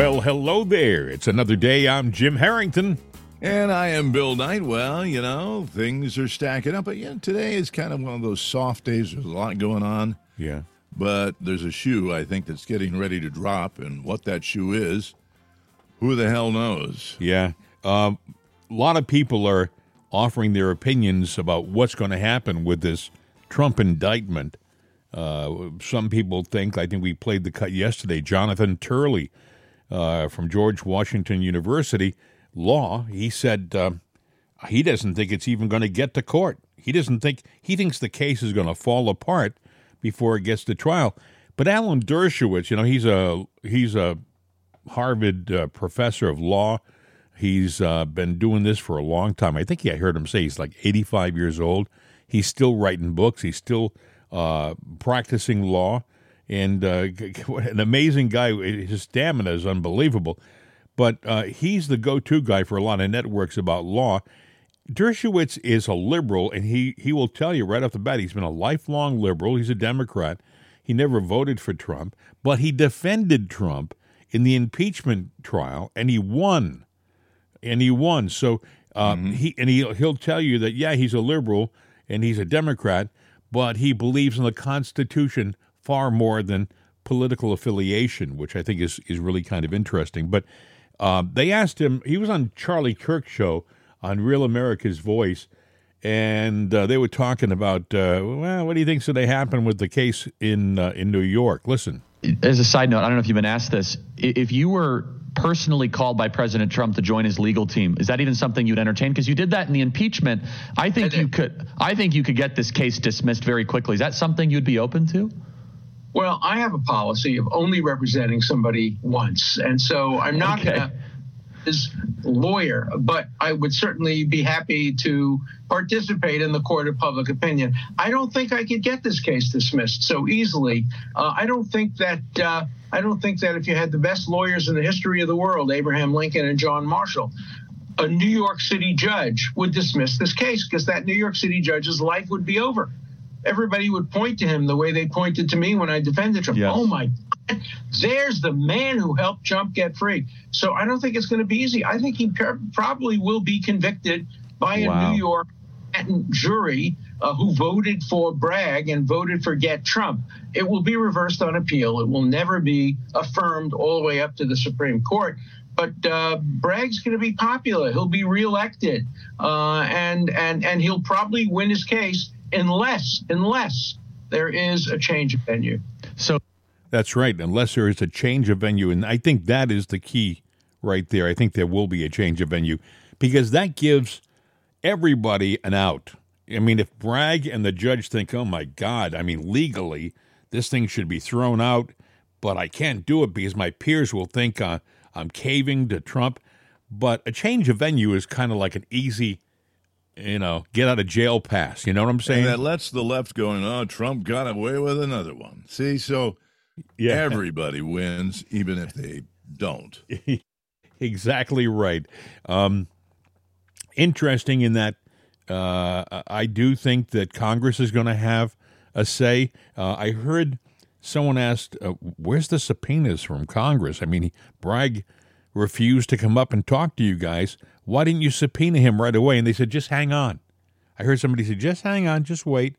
Well, hello there. It's another day. I'm Jim Harrington. And I am Bill Knight. Well, you know, things are stacking up. But yeah, today is kind of one of those soft days. There's a lot going on. Yeah. But there's a shoe, I think, that's getting ready to drop. And what that shoe is, who the hell knows? Yeah. Um, a lot of people are offering their opinions about what's going to happen with this Trump indictment. Uh, some people think, I think we played the cut yesterday, Jonathan Turley uh, from George Washington University Law, he said uh, he doesn't think it's even going to get to court. He doesn't think, he thinks the case is going to fall apart before it gets to trial. But Alan Dershowitz, you know, he's a, he's a Harvard uh, professor of law. He's uh, been doing this for a long time. I think I heard him say he's like 85 years old. He's still writing books. He's still uh, practicing law, and uh, an amazing guy. His stamina is unbelievable. But uh, he's the go-to guy for a lot of networks about law. Dershowitz is a liberal, and he he will tell you right off the bat he's been a lifelong liberal. He's a Democrat. He never voted for Trump, but he defended Trump in the impeachment trial, and he won. And he won. So uh, mm-hmm. he and he he'll tell you that yeah, he's a liberal and he's a Democrat, but he believes in the Constitution far more than political affiliation, which I think is is really kind of interesting. But uh, they asked him. He was on Charlie Kirk's show on Real America's Voice, and uh, they were talking about uh, well, what do you think should they happen with the case in uh, in New York? Listen. As a side note, I don't know if you've been asked this. If you were personally called by President Trump to join his legal team. Is that even something you'd entertain? Because you did that in the impeachment. I think you could. I think you could get this case dismissed very quickly. Is that something you'd be open to? Well, I have a policy of only representing somebody once, and so I'm not okay. going to his lawyer, but I would certainly be happy to participate in the court of public opinion. I don't think I could get this case dismissed so easily. Uh, I don't think that uh, I don't think that if you had the best lawyers in the history of the world, Abraham Lincoln and John Marshall, a New York City judge would dismiss this case because that New York City judge's life would be over. Everybody would point to him the way they pointed to me when I defended Trump. Yes. Oh my there's the man who helped Trump get free. So I don't think it's going to be easy. I think he probably will be convicted by a wow. New York jury uh, who voted for Bragg and voted for Get Trump. It will be reversed on appeal. It will never be affirmed all the way up to the Supreme Court. But uh, Bragg's going to be popular. He'll be reelected, uh, and and and he'll probably win his case unless unless there is a change of venue. So that's right, unless there is a change of venue. And I think that is the key right there. I think there will be a change of venue because that gives everybody an out. I mean, if Bragg and the judge think, oh my God, I mean, legally, this thing should be thrown out, but I can't do it because my peers will think uh, I'm caving to Trump. But a change of venue is kind of like an easy, you know, get out of jail pass. You know what I'm saying? And that lets the left going, oh, Trump got away with another one. See, so yeah. Everybody wins, even if they don't. exactly right. Um, interesting in that uh, I do think that Congress is going to have a say. Uh, I heard someone asked, uh, "Where's the subpoenas from Congress?" I mean, Bragg refused to come up and talk to you guys. Why didn't you subpoena him right away? And they said, "Just hang on." I heard somebody say, "Just hang on, just wait."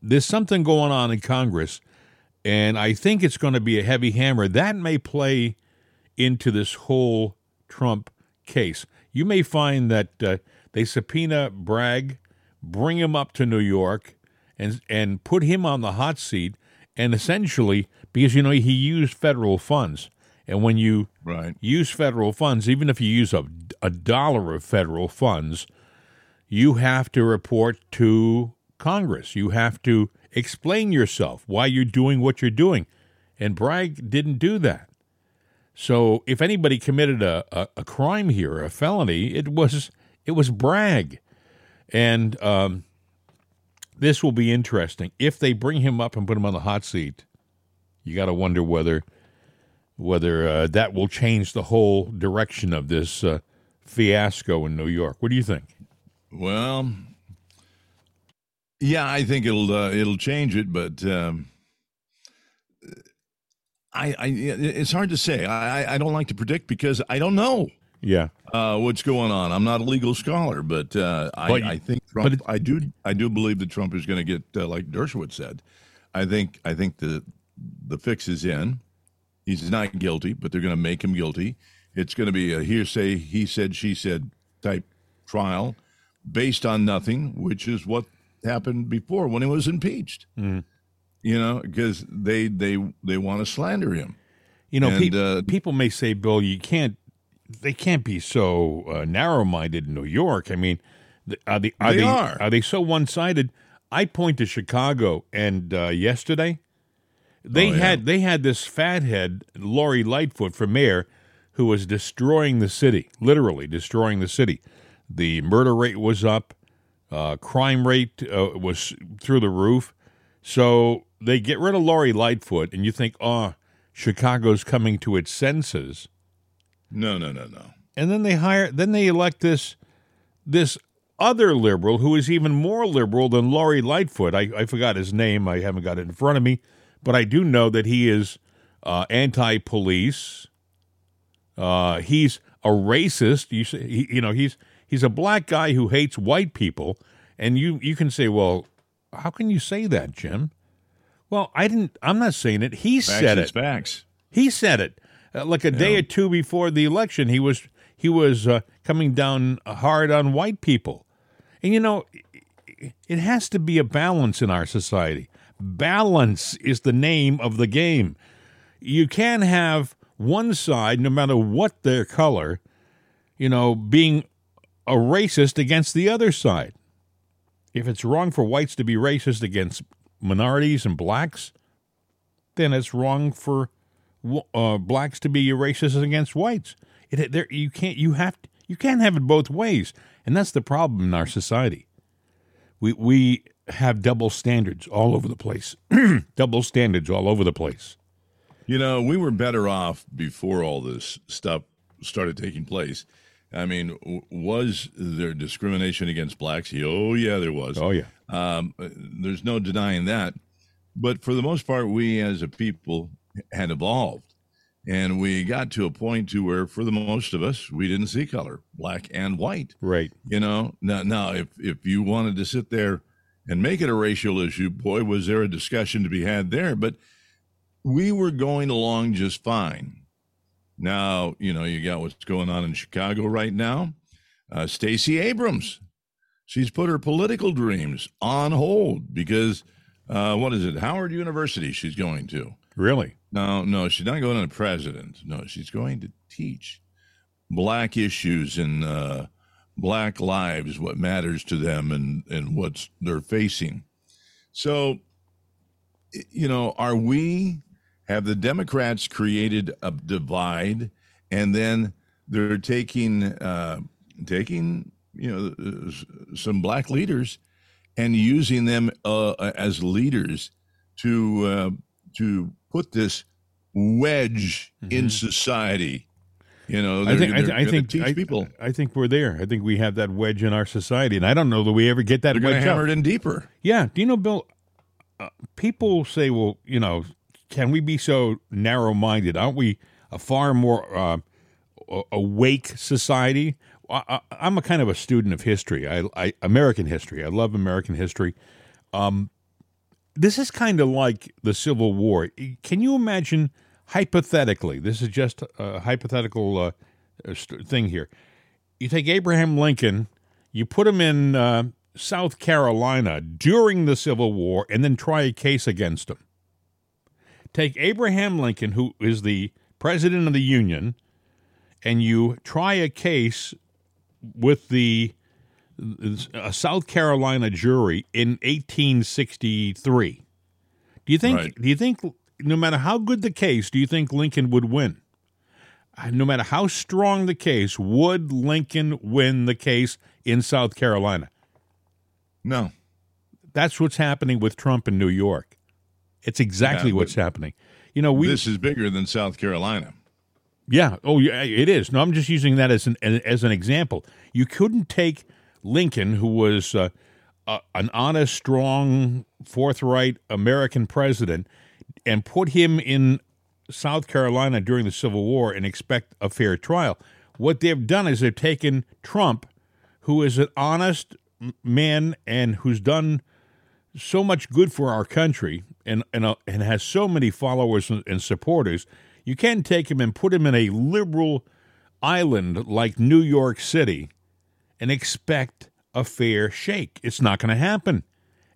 There's something going on in Congress and I think it's going to be a heavy hammer. That may play into this whole Trump case. You may find that uh, they subpoena Bragg, bring him up to New York, and and put him on the hot seat, and essentially because you know he used federal funds, and when you right. use federal funds, even if you use a, a dollar of federal funds, you have to report to Congress. You have to explain yourself, why you're doing what you're doing. And Bragg didn't do that. So if anybody committed a, a, a crime here, a felony, it was it was Bragg. And um, this will be interesting. If they bring him up and put him on the hot seat, you got to wonder whether whether uh, that will change the whole direction of this uh, fiasco in New York. What do you think? Well, yeah, I think it'll uh, it'll change it, but um, I, I it's hard to say. I, I don't like to predict because I don't know. Yeah, uh, what's going on? I'm not a legal scholar, but uh, I, but, I, think Trump. But I do I do believe that Trump is going to get uh, like Dershowitz said. I think I think the the fix is in. He's not guilty, but they're going to make him guilty. It's going to be a hearsay, he said, she said type trial based on nothing, which is what happened before when he was impeached. Mm. You know, because they they they want to slander him. You know, and, pe- uh, people may say, Bill, you can't. They can't be so uh, narrow-minded in New York. I mean, are they are they, they are. are they so one-sided? I point to Chicago, and uh, yesterday they oh, yeah. had they had this fathead Lori Lightfoot for mayor, who was destroying the city, literally destroying the city. The murder rate was up, uh, crime rate uh, was through the roof. So they get rid of Lori Lightfoot, and you think, oh, Chicago's coming to its senses. No, no, no, no. And then they hire, then they elect this this other liberal who is even more liberal than Lori Lightfoot. I, I forgot his name. I haven't got it in front of me, but I do know that he is uh, anti-police. Uh, he's a racist. You say, he, you know, he's he's a black guy who hates white people, and you you can say, well, how can you say that, Jim? Well, I didn't. I'm not saying it. He facts said it. Facts. He said it. Uh, like a yeah. day or two before the election, he was he was uh, coming down hard on white people, and you know, it has to be a balance in our society. Balance is the name of the game. You can't have one side, no matter what their color, you know, being a racist against the other side. If it's wrong for whites to be racist against minorities and blacks, then it's wrong for uh, blacks to be racist against whites. It, there, you can't you have you can't have it both ways, and that's the problem in our society. We we have double standards all over the place. double standards all over the place. You know, we were better off before all this stuff started taking place. I mean, was there discrimination against blacks? Oh, yeah, there was. Oh, yeah. Um, there's no denying that. But for the most part, we as a people had evolved. And we got to a point to where, for the most of us, we didn't see color, black and white. Right. You know, now, now if, if you wanted to sit there and make it a racial issue, boy, was there a discussion to be had there. But we were going along just fine. Now, you know, you got what's going on in Chicago right now. Uh, Stacey Abrams, she's put her political dreams on hold because uh, what is it? Howard University she's going to. Really? No, no, she's not going to president. No, she's going to teach black issues and uh, black lives, what matters to them and, and what they're facing. So, you know, are we have the Democrats created a divide, and then they're taking uh, taking you know some black leaders and using them uh, as leaders to uh, to put this wedge mm-hmm. in society. You know, I think I, I think I, people. I think we're there. I think we have that wedge in our society, and I don't know that we ever get that. They're wedge hammer it in deeper. Yeah. Do you know, Bill? Uh, people say, well, you know, can we be so narrow minded? Aren't we a far more uh, awake society? I, am a kind of a student of history. I, I American history. I love American history. Um, this is kind of like the Civil War. Can you imagine hypothetically? This is just a hypothetical uh, thing here. You take Abraham Lincoln, you put him in uh, South Carolina during the Civil War, and then try a case against him. Take Abraham Lincoln, who is the president of the Union, and you try a case with the a South Carolina jury in 1863. Do you think? Right. Do you think? No matter how good the case, do you think Lincoln would win? Uh, no matter how strong the case, would Lincoln win the case in South Carolina? No. That's what's happening with Trump in New York. It's exactly yeah, what's happening. You know, we this is bigger than South Carolina. Yeah. Oh, yeah. It is. No, I'm just using that as an as an example. You couldn't take Lincoln, who was uh, uh, an honest, strong, forthright American president, and put him in South Carolina during the Civil War and expect a fair trial. What they've done is they've taken Trump, who is an honest man and who's done so much good for our country and and, uh, and has so many followers and, and supporters. You can't take him and put him in a liberal island like New York City and expect a fair shake. It's not going to happen.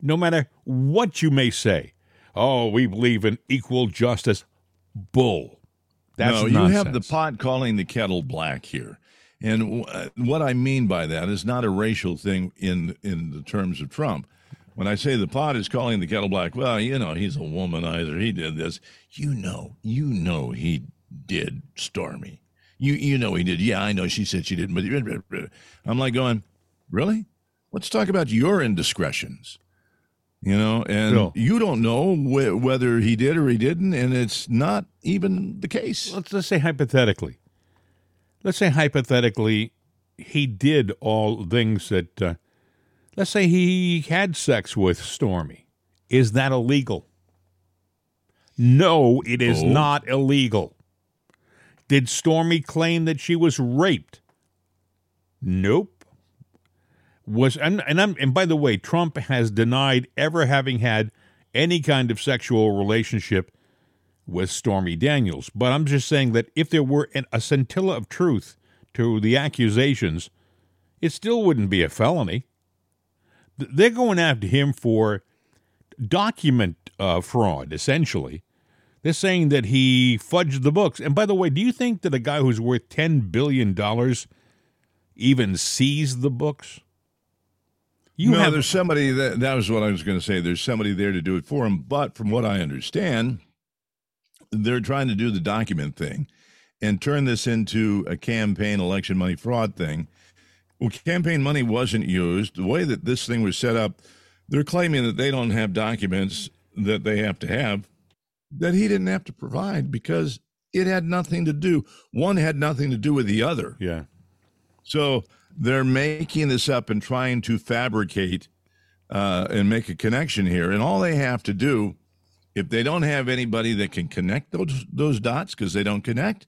No matter what you may say. Oh, we believe in equal justice. Bull. That's no, you have the pot calling the kettle black here. And w- what I mean by that is not a racial thing in in the terms of Trump. When I say the pot is calling the kettle black, well, you know, he's a womanizer. He did this. You know, you know he did Stormy. You you know he did. Yeah, I know she said she didn't. But I'm like going, really? Let's talk about your indiscretions. You know, and no. you don't know wh- whether he did or he didn't, and it's not even the case. Let's say hypothetically. Let's say hypothetically, he did all things that. Uh, let's say he had sex with Stormy. Is that illegal? No, it is oh. not illegal. Did Stormy claim that she was raped? Nope. Was and and, I'm, and by the way, Trump has denied ever having had any kind of sexual relationship with Stormy Daniels. But I'm just saying that if there were an, a scintilla of truth to the accusations, it still wouldn't be a felony. They're going after him for document uh, fraud, essentially. They're saying that he fudged the books. And by the way, do you think that a guy who's worth $10 billion even sees the books? You no, have, there's somebody that that was what I was going to say. There's somebody there to do it for him. But from what I understand, they're trying to do the document thing and turn this into a campaign election money fraud thing. Well, campaign money wasn't used. The way that this thing was set up, they're claiming that they don't have documents that they have to have that he didn't have to provide because it had nothing to do. One had nothing to do with the other. Yeah. So they're making this up and trying to fabricate uh, and make a connection here. And all they have to do, if they don't have anybody that can connect those those dots because they don't connect,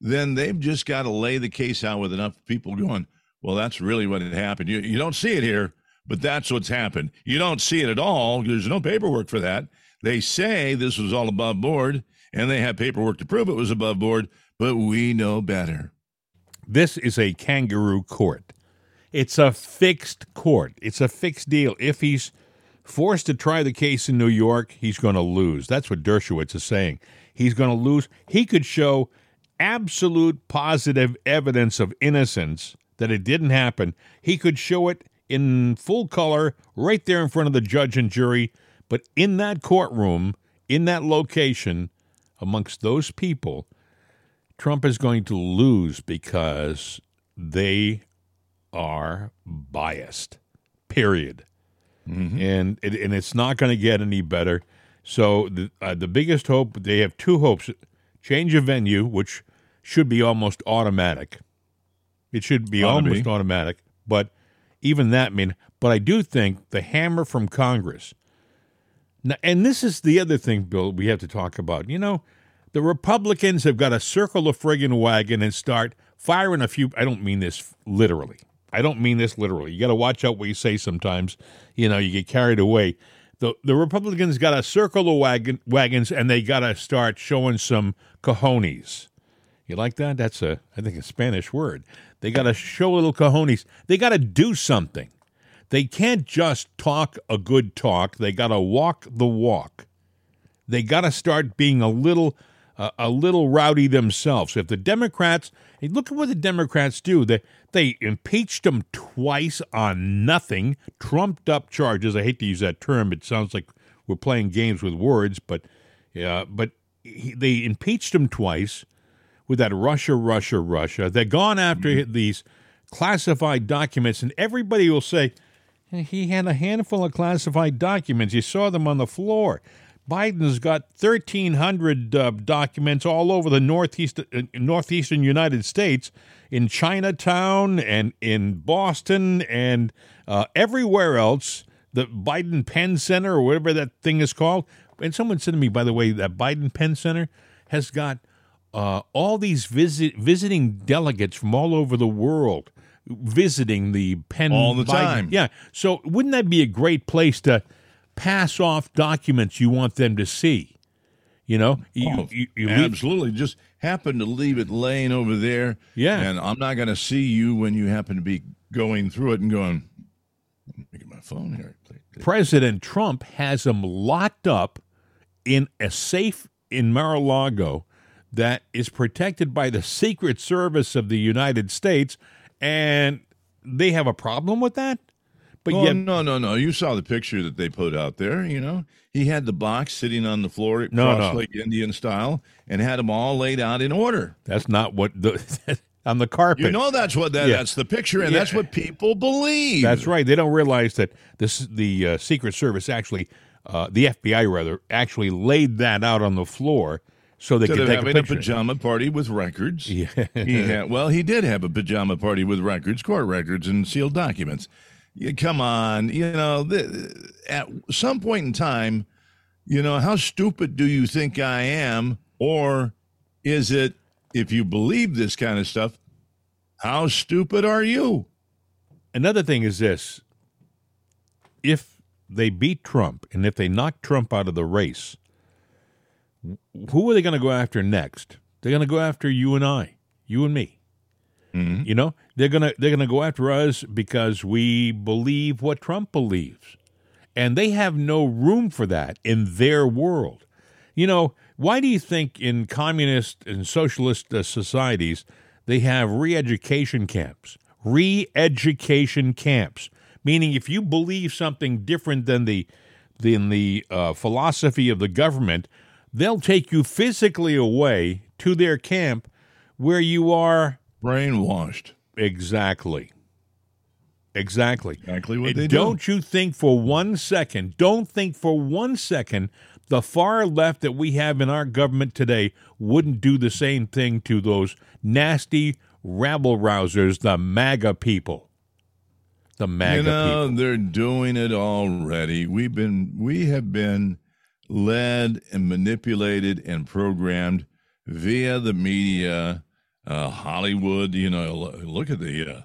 then they've just got to lay the case out with enough people going. Well, that's really what had happened. You you don't see it here, but that's what's happened. You don't see it at all. There's no paperwork for that. They say this was all above board, and they have paperwork to prove it was above board, but we know better. This is a kangaroo court. It's a fixed court. It's a fixed deal. If he's forced to try the case in New York, he's going to lose. That's what Dershowitz is saying. He's going to lose. He could show absolute positive evidence of innocence that it didn't happen. He could show it in full color right there in front of the judge and jury but in that courtroom, in that location, amongst those people, Trump is going to lose because they are biased. Period. Mm-hmm. And it, and it's not going to get any better. So the uh, the biggest hope they have two hopes: change of venue, which should be almost automatic. It should be Ought almost be. automatic, but even that I mean. But I do think the hammer from Congress now, and this is the other thing, Bill, we have to talk about. You know, the Republicans have got to circle the friggin' wagon and start firing a few. I don't mean this literally. I don't mean this literally. You got to watch out what you say sometimes. You know, you get carried away. The, the Republicans got to circle the wagon, wagons and they got to start showing some cojones. You like that? That's a, I think, a Spanish word. They got to show a little cojones. They got to do something. They can't just talk a good talk. They got to walk the walk. They got to start being a little uh, a little rowdy themselves. If the Democrats, hey, look at what the Democrats do. They they impeached them twice on nothing, trumped up charges. I hate to use that term. It sounds like we're playing games with words, but yeah, but he, they impeached him twice with that Russia, Russia, Russia. They've gone after mm-hmm. these classified documents, and everybody will say, he had a handful of classified documents. You saw them on the floor. Biden's got 1,300 uh, documents all over the northeast, uh, northeastern United States, in Chinatown and in Boston and uh, everywhere else. The Biden Penn Center or whatever that thing is called. And someone said to me, by the way, that Biden Penn Center has got uh, all these visit, visiting delegates from all over the world visiting the Penn all the Biden- time. Yeah. So wouldn't that be a great place to pass off documents you want them to see? You know, you, Oh, you, you Absolutely. Just happen to leave it laying over there. Yeah. And I'm not going to see you when you happen to be going through it and going, let me get my phone here. President Trump has them locked up in a safe in Mar-a-Lago that is protected by the Secret Service of the United States, and they have a problem with that. But Oh, yet, no, no, no. You saw the picture that they put out there, you know. He had the box sitting on the floor, No, no. cross-legged Indian style, and had them all laid out in order. that's not what the on the carpet. You know that's what that, Yeah. that's the picture, and Yeah. that's what people believe. That's right. They don't realize that this the uh, Secret Service actually, uh, the FBI rather, actually laid that out on the floor so they Instead could take having a a, pajama party with records, Yeah. he had, well, he did have a pajama party with records, court records, and sealed documents. Yeah, come on, you know, th- at some point in time, you know, how stupid do you think I am, or is it if you believe this kind of stuff? How stupid are you? Another thing is this: if they beat Trump and if they knock Trump out of the race, who are they going to go after next? They're going to go after you and I, you and me. You know, they're gonna they're gonna go after us because we believe what Trump believes, and they have no room for that in their world. You know, why do you think in communist and socialist uh, societies they have re-education camps? Re-education camps, meaning if you believe something different than the than the uh, philosophy of the government, they'll take you physically away to their camp where you are Brainwashed. exactly. Exactly. Exactly what And they do. don't you think for one second, don't think for one second the far left that we have in our government today wouldn't do the same thing to those nasty rabble rousers, the MAGA people. The MAGA you know, people. they're doing it already. We've been, we have been led and manipulated and programmed via the media, uh, Hollywood. You know, look at the uh,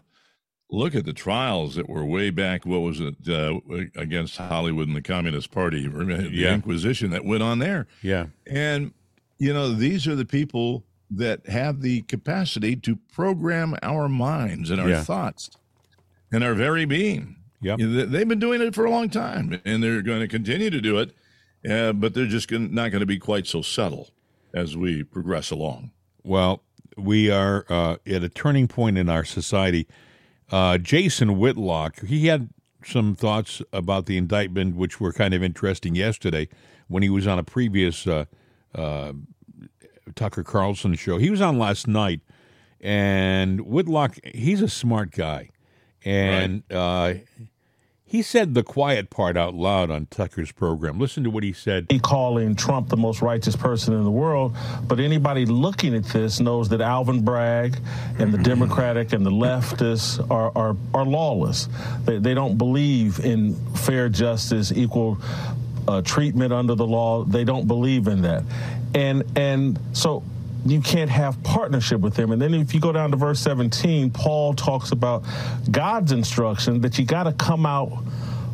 look at the trials that were way back. What was it uh, against Hollywood and the Communist Party? The Yeah. Inquisition that went on there. Yeah. And, you know, these are the people that have the capacity to program our minds and our Yeah. thoughts and our very being. Yep. You know, they- They've been doing it for a long time and they're going to continue to do it, uh, but they're just gonna, not going to be quite so subtle as we progress along. Well, we are uh, at a turning point in our society. Uh, Jason Whitlock, he had some thoughts about the indictment, which were kind of interesting yesterday when he was on a previous uh, uh, Tucker Carlson show. He was on last night, and Whitlock, he's a smart guy, and uh, he said the quiet part out loud on Tucker's program. Listen to what he said. He calling Trump the most righteous person in the world, but anybody looking at this knows that Alvin Bragg and the Democratic and the leftists are are, are lawless. They, they don't believe in fair justice, equal uh, treatment under the law. They don't believe in that, and and so you can't have partnership with them. And then if you go down to verse 17, Paul talks about God's instruction that you got to come out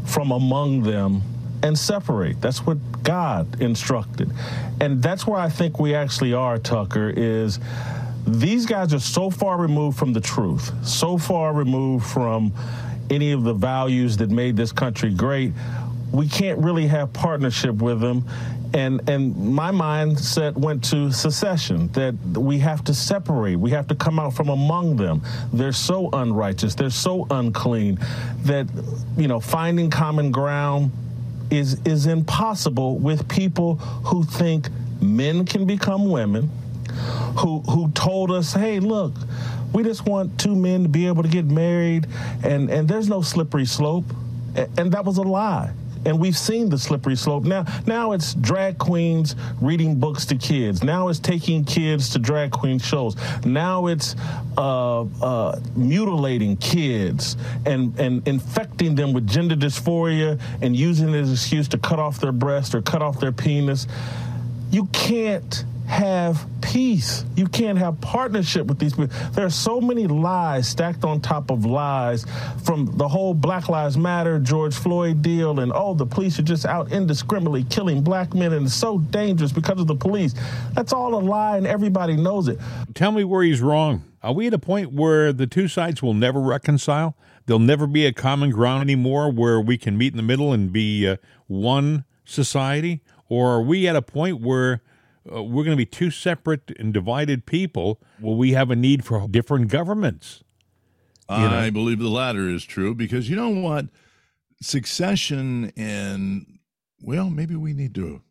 from among them and separate. That's what God instructed. And that's where I think we actually are, Tucker, is these guys are so far removed from the truth, so far removed from any of the values that made this country great. We can't really have partnership with them. And and my mindset went to secession that we have to separate. We have to come out from among them. They're so unrighteous. They're so unclean that you know finding common ground is is impossible with people who think men can become women, who who told us, hey, look, we just want two men to be able to get married, and and there's no slippery slope, and that was a lie. And we've seen the slippery slope. Now, now it's drag queens reading books to kids. Now it's taking kids to drag queen shows. Now it's uh, uh, mutilating kids and, and infecting them with gender dysphoria and using it as an excuse to cut off their breast or cut off their penis. You can't have peace. You can't have partnership with these people. There are so many lies stacked on top of lies from the whole Black Lives Matter, George Floyd deal, and oh, the police are just out indiscriminately killing black men and it's so dangerous because of the police. That's all a lie and everybody knows it. Tell me where he's wrong. Are we at a point where the two sides will never reconcile? There'll never be a common ground anymore where we can meet in the middle and be uh, one society? Or are we at a point where uh, we're going to be two separate and divided people? Will we have a need for different governments? I know? believe the latter is true because you know what? Succession and, well, maybe we need to,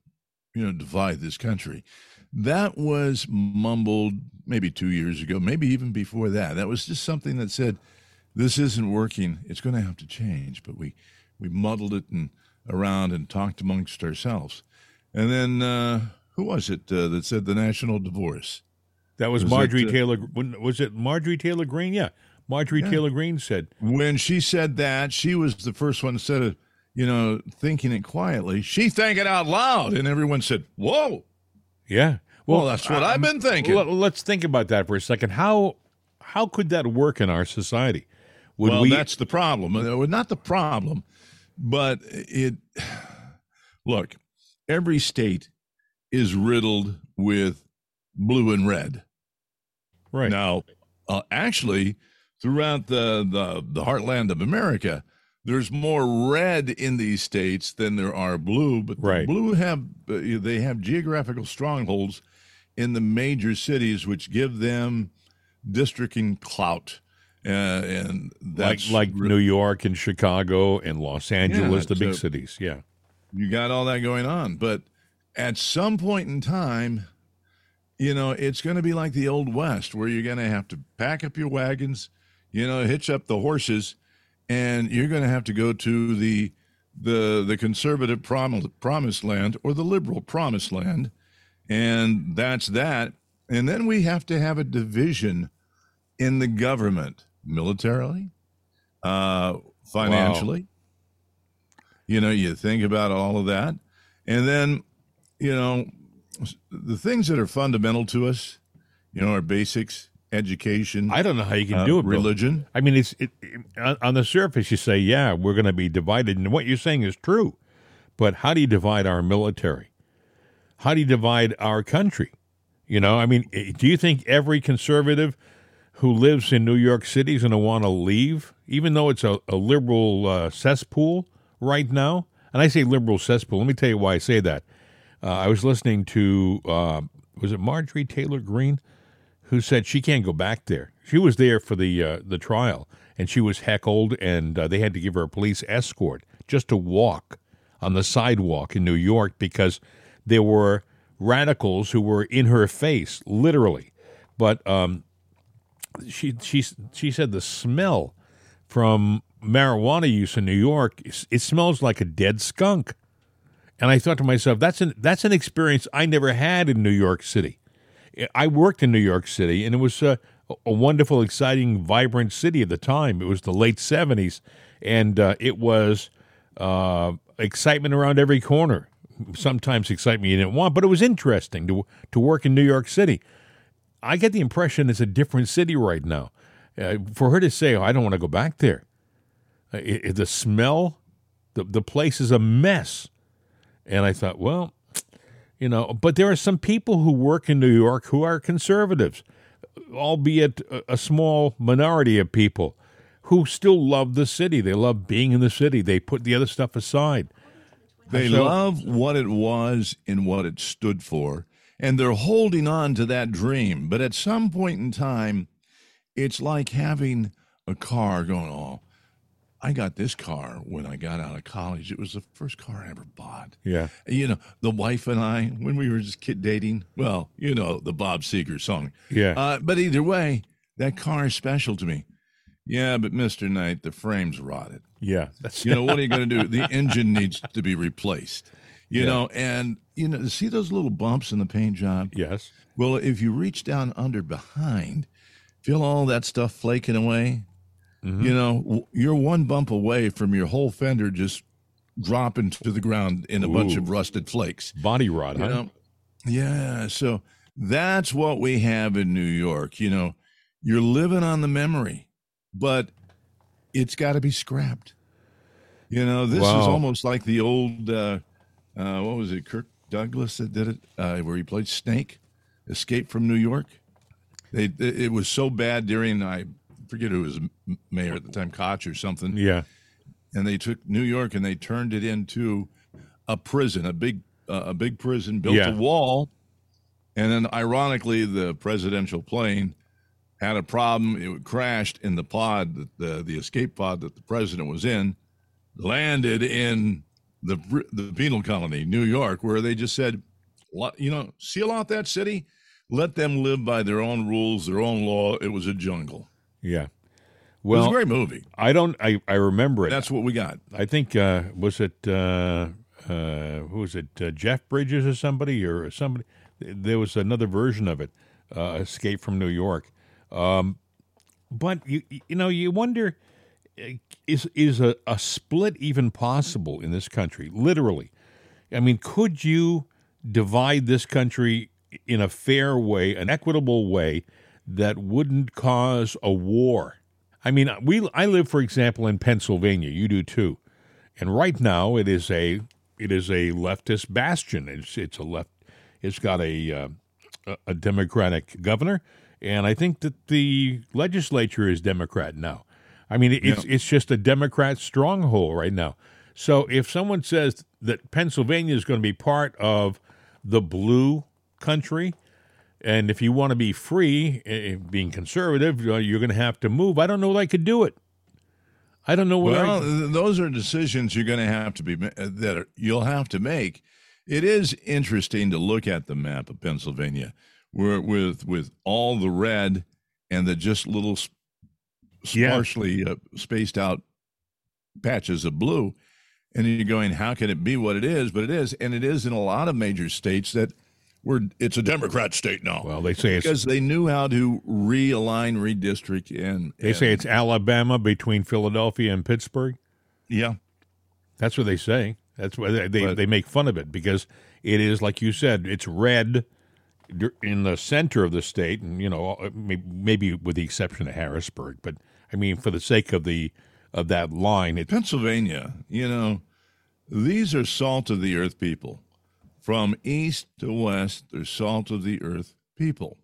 you know, divide this country. That was mumbled maybe two years ago, maybe even before that. That was just something that said, this isn't working. It's going to have to change. But we, we muddled it and around and talked amongst ourselves. And then uh, who was it uh, that said the national divorce? That was, was Marjorie it, uh, Taylor. Was it Marjorie Taylor Greene? Yeah, Marjorie yeah. Taylor Greene said when she said that she was the first one instead of you know thinking it quietly. She thinking out loud, and everyone said, "Whoa." Yeah. Well, well that's what I've been thinking. Let's think about that for a second. How how could that work in our society? Would well, we... that's the problem. Uh, not the problem, but it. Look, every state is riddled with blue and red. Right now, uh, actually, throughout the, the the heartland of America, there's more red in these states than there are blue. But right. blue have uh, they have geographical strongholds in the major cities, which give them districting clout. Uh, and that's like like New York and Chicago and Los Angeles, yeah, the big cities. Yeah, you got all that going on, but at some point in time, you know, it's going to be like the old west, where you're going to have to pack up your wagons, you know, hitch up the horses, and you're going to have to go to the the the conservative promise, promised land or the liberal promised land, and that's that. And then we have to have a division in the government, militarily, uh, financially. Wow. You know, you think about all of that, and then, you know, the things that are fundamental to us, you know, our basics, education. I don't know how you can uh, do it. Religion. Bill. I mean, it's it, it, on the surface. You say, "Yeah, we're going to be divided," and what you're saying is true. But how do you divide our military? How do you divide our country? You know, I mean, eh, do you think every conservative who lives in New York City is going to want to leave, even though it's a, a liberal uh, cesspool right now? And I say liberal cesspool. Let me tell you why I say that. Uh, I was listening to, uh, was it Marjorie Taylor Greene? who said she can't go back there. She was there for the uh, the trial, and she was heckled, and uh, they had to give her a police escort just to walk on the sidewalk in New York because there were radicals who were in her face, literally. But um, she she she said the smell from marijuana use in New York it smells like a dead skunk, and I thought to myself that's an that's an experience I never had in New York City. I worked in New York City, and it was a, a wonderful, exciting, vibrant city at the time. It was the late '70s, and uh, it was uh, excitement around every corner. Sometimes excitement you didn't want, but it was interesting to to work in New York City. I get the impression it's a different city right now. Uh, for her to say, oh, "I don't want to go back there," uh, it, it, the smell, the the place is a mess, and I thought, well, you know, but there are some people who work in New York who are conservatives, albeit a, small minority of people who still love the city. They love being in the city. They put the other stuff aside. They so, love what it was and what it stood for, and they're holding on to that dream. But at some point in time, it's like having a car going, oh, I got this car when I got out of college. It was the first car I ever bought. Yeah. You know, the wife and I, when we were just kid dating, well, you know, the Bob Seger song. Yeah. Uh, but either way, that car is special to me. Yeah, but Mr. Knight, the frame's rotted. Yeah. That's you know, what are you going to do? The engine needs to be replaced. You yeah. know, and you know, see those little bumps in the paint job? Yes. Well, if you reach down under behind, feel all that stuff flaking away? Mm-hmm. You know, you're one bump away from your whole fender just dropping to the ground in a Ooh. bunch of rusted flakes. Body rot, you huh? Know? Yeah. So That's what we have in New York. You know, you're living on the memory, but it's got to be scrapped. You know, this Wow. is almost like the old, uh, uh, what was it, Kirk Douglas that did it, uh, where he played Snake, Escape from New York. They, it was so bad during, I forget who was mayor at the time, Koch or something Yeah. and they took New York and they turned it into a prison, a big uh, a big prison, built Yeah. a wall, and then ironically, the presidential plane had a problem. It crashed in the pod, that the the escape pod that the president was in, landed in the the penal colony, New York, where they just said, you know, seal out that city, let them live by their own rules, their own law. It was a jungle. Yeah. it was a Well, great movie. I don't. I, I remember it. That's what we got. I think uh, was it uh, uh, who was it uh, Jeff Bridges or somebody or somebody. There was another version of it, uh, Escape from New York. Um, but you you know you wonder uh, is is a, a split even possible in this country? Literally, I mean, could you divide this country in a fair way, an equitable way that wouldn't cause a war? I mean, we I live, for example, in Pennsylvania. You do too, and right now it is a it is a leftist bastion. It's it's a left. It's got a uh, a- a Democratic governor, and I think that the legislature is Democrat now. I mean, it's it's just a Democrat stronghold right now. So if someone says that Pennsylvania is going to be part of the blue country, and if you want to be free, eh, being conservative, uh, you're going to have to move. I don't know that I could do it. I don't know what Well, I. those are decisions you're going to have to be uh, that are, you'll have to make. It is interesting to look at the map of Pennsylvania, where with with all the red and the just little s- Yeah. sparsely uh, spaced out patches of blue, and you're going, how can it be what it is? But it is, and it is in a lot of major states that we're it's a Democrat state now Well, they say it's because they knew how to realign, redistrict, and they say it's Alabama between Philadelphia and Pittsburgh. yeah. That's what they say. That's why they they, But- they make fun of it because it is like you said. It's red in the center of the state, and you know uh, maybe with the exception of Harrisburg. But I mean, for the sake of the of that line, it Pennsylvania, you know, these are salt of the earth people. From east to west, they're salt of the earth people.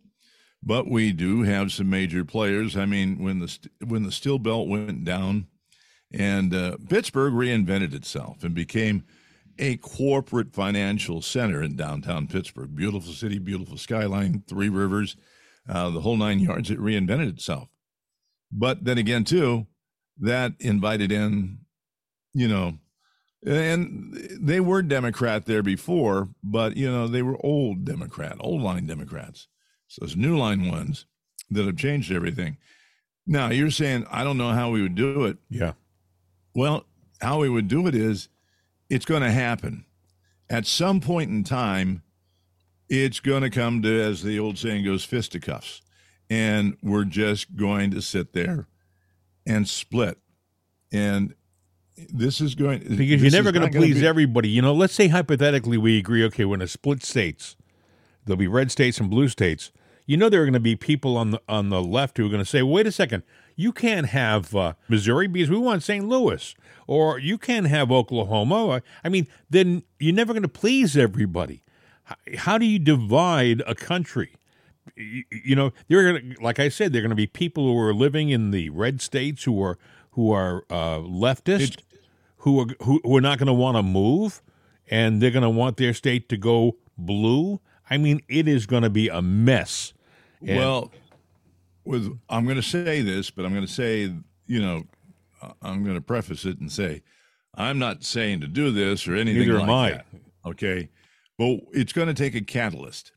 But we do have some major players. I mean, when the when the steel belt went down, and uh, Pittsburgh reinvented itself and became a corporate financial center in downtown Pittsburgh. Beautiful city, beautiful skyline, three rivers, uh, the whole nine yards. It reinvented itself. But then again, too, that invited in, you know, and they were Democrat there before, but you know they were old Democrat, old line Democrats. So those new line ones that have changed everything. Now you're saying I don't know how we would do it. yeah Well, how we would do it is it's going to happen. At some point in time, it's going to come to, as the old saying goes, fisticuffs. And we're just going to sit there and split. And this is going because you're never going to please be- everybody. You know, let's say hypothetically we agree. Okay, we're in a split states. There'll be red states and blue states. You know, there are going to be people on the on the left who are going to say, "Wait a second, you can't have uh, Missouri because we want St. Louis, or you can't have Oklahoma." I mean, then you're never going to please everybody. How, how do you divide a country? you, you know, they're like I said, they're going to be people who are living in the red states who are who are uh, leftist, who are who, who are not going to want to move, and they're going to want their state to go blue. I mean, it is going to be a mess. And- Well, with I'm going to say this, but I'm going to say, you know, I'm going to preface it and say, I'm not saying to do this or anything Neither like am I. that. Okay, but it's going to take a catalyst.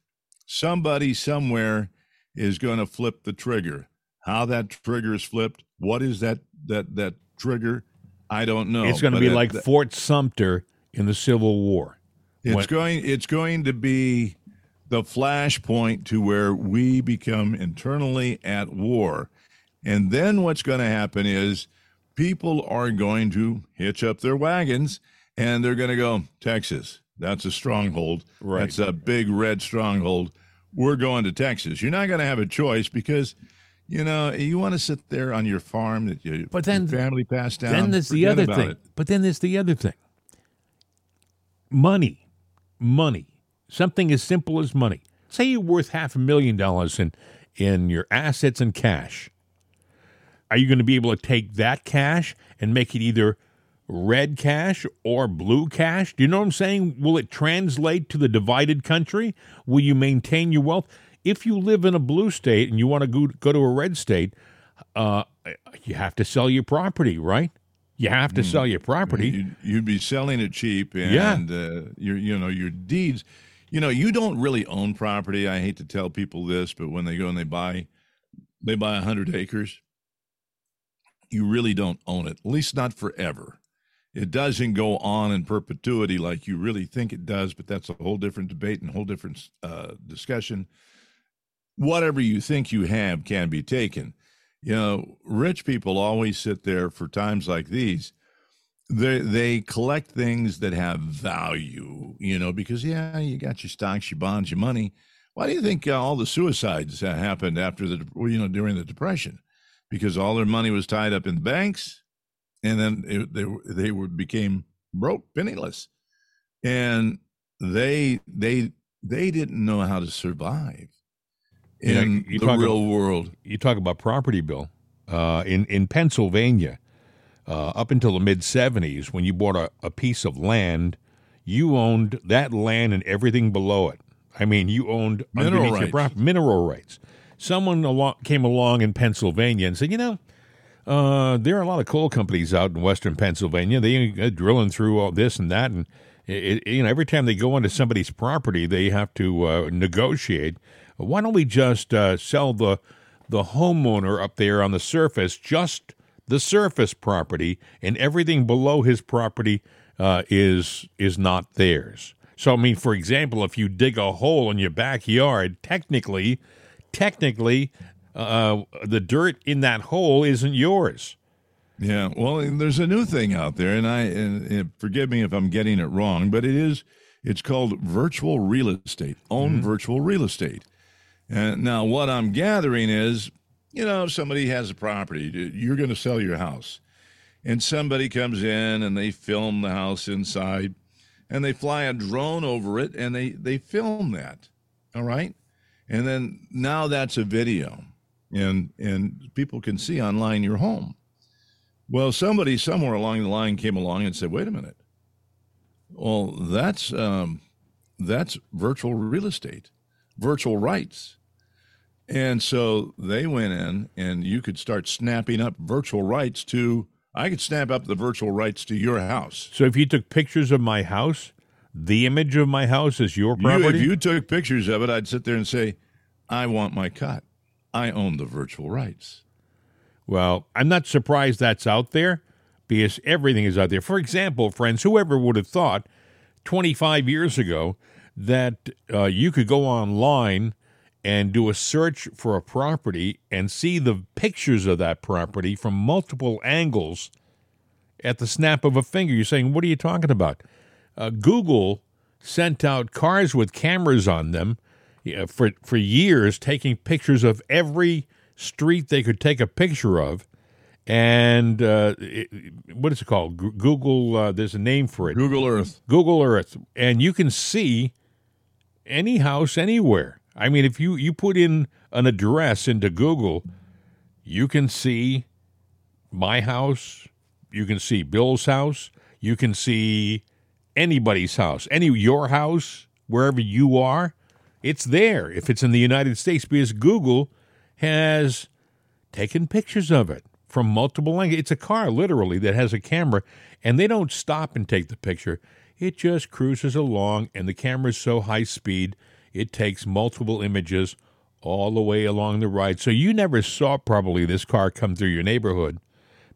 Somebody somewhere is going to flip the trigger. How that trigger is flipped, what is that that that trigger? I don't know. it's going to be it- like that- Fort Sumter in the Civil War. it's When- going it's going to be the flashpoint to where we become internally at war. And then what's going to happen is people are going to hitch up their wagons and they're going to go, Texas, that's a stronghold. Right. That's a big red stronghold. we're going to Texas. You're not going to have a choice because, you know, you want to sit there on your farm that you, But then- your family passed down. then there's the other thing. it. But then there's the other thing. Money, money, something as simple as money. Say you're worth half a million dollars in in your assets and cash. Are you going to be able to take that cash and make it either red cash or blue cash? Do you know what I'm saying? Will it translate to the divided country? Will you maintain your wealth? If you live in a blue state and you want to go, go to a red state, uh, you have to sell your property, right? You have to sell your property. You'd, you'd be selling it cheap, and Yeah. uh, your you know your deeds. You know you don't really own property. I hate to tell people this, but when they go and they buy, they buy a hundred acres. You really don't own it, at least not forever. It doesn't go on in perpetuity like you really think it does, but that's a whole different debate and a whole different uh, discussion. Whatever you think you have can be taken. You know, rich people always sit there for times like these they they collect things that have value, you know, because yeah, you got your stocks, your bonds, your money. Why do you think uh, all the suicides uh, happened after the you know during the depression? Because all their money was tied up in banks, and then it, they they were became broke, penniless, and they they they didn't know how to survive You know, in you the talk real world. you talk about property bill uh, in in Pennsylvania uh, up until the mid '70s, when you bought a, a piece of land, you owned that land and everything below it. I mean, you owned Mineral rights. prop- mineral rights. Someone along, came along in Pennsylvania and said, you know. Uh, there are a lot of coal companies out in western Pennsylvania. They are drilling through all this and that, and it, it- you know every time they go onto somebody's property, they have to uh, negotiate. Why don't we just uh, sell the the homeowner up there on the surface just the surface property, and everything below his property uh, is is not theirs. So, I mean, for example, if you dig a hole in your backyard, technically, technically, uh, the dirt in that hole isn't yours. Yeah, well, there's a new thing out there, and I and, and forgive me if I'm getting it wrong, but it is it's called virtual real estate, own virtual real estate. And now, what I'm gathering is, you know, if somebody has a property, you're going to sell your house, and somebody comes in and they film the house inside, and they fly a drone over it, and they they film that, all right, and then now that's a video, and and people can see online your home. Well, somebody somewhere along the line came along and said, "Wait a minute. Well, that's um, that's virtual real estate, virtual rights." And so they went in, and you could start snapping up virtual rights to. I could snap up the virtual rights to your house. So, if you took pictures of my house, the image of my house is your You, property. if you took pictures of it, I'd sit there and say, "I want my cut. I own the virtual rights." Well, I'm not surprised that's out there because everything is out there. For example, friends, whoever would have thought 25 years ago that uh, you could go online and do a search for a property and see the pictures of that property from multiple angles at the snap of a finger? You're saying, what are you talking about? Uh, Google sent out cars with cameras on them for for years, taking pictures of every street they could take a picture of, and uh, it, what is it called? G- Google. Uh, there's a name for it. Google Earth. Google Earth, and you can see any house anywhere. I mean, if you you put in an address into Google, you can see my house, you can see Bill's house, you can see anybody's house, any your house, wherever you are, it's there. If it's in the United States, because Google has taken pictures of it from multiple angles. It's a car, literally, that has a camera, and they don't stop and take the picture. It just cruises along, and the camera is so high speed, it takes multiple images all the way along the ride. So you never saw probably this car come through your neighborhood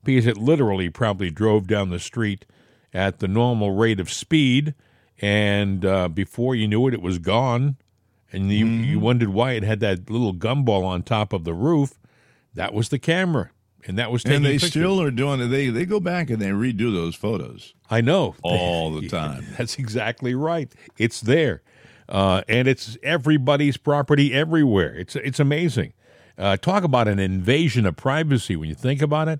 because it literally probably drove down the street at the normal rate of speed, and uh, before you knew it, it was gone. And you, you wondered why it had that little gumball on top of the roof. That was the camera, and that was taking And they pictures. still are doing it. They they go back and they redo those photos I know all the time. That's exactly right. It's there. Uh, and it's everybody's property everywhere. It's it's amazing. Uh, talk about an invasion of privacy when you think about it.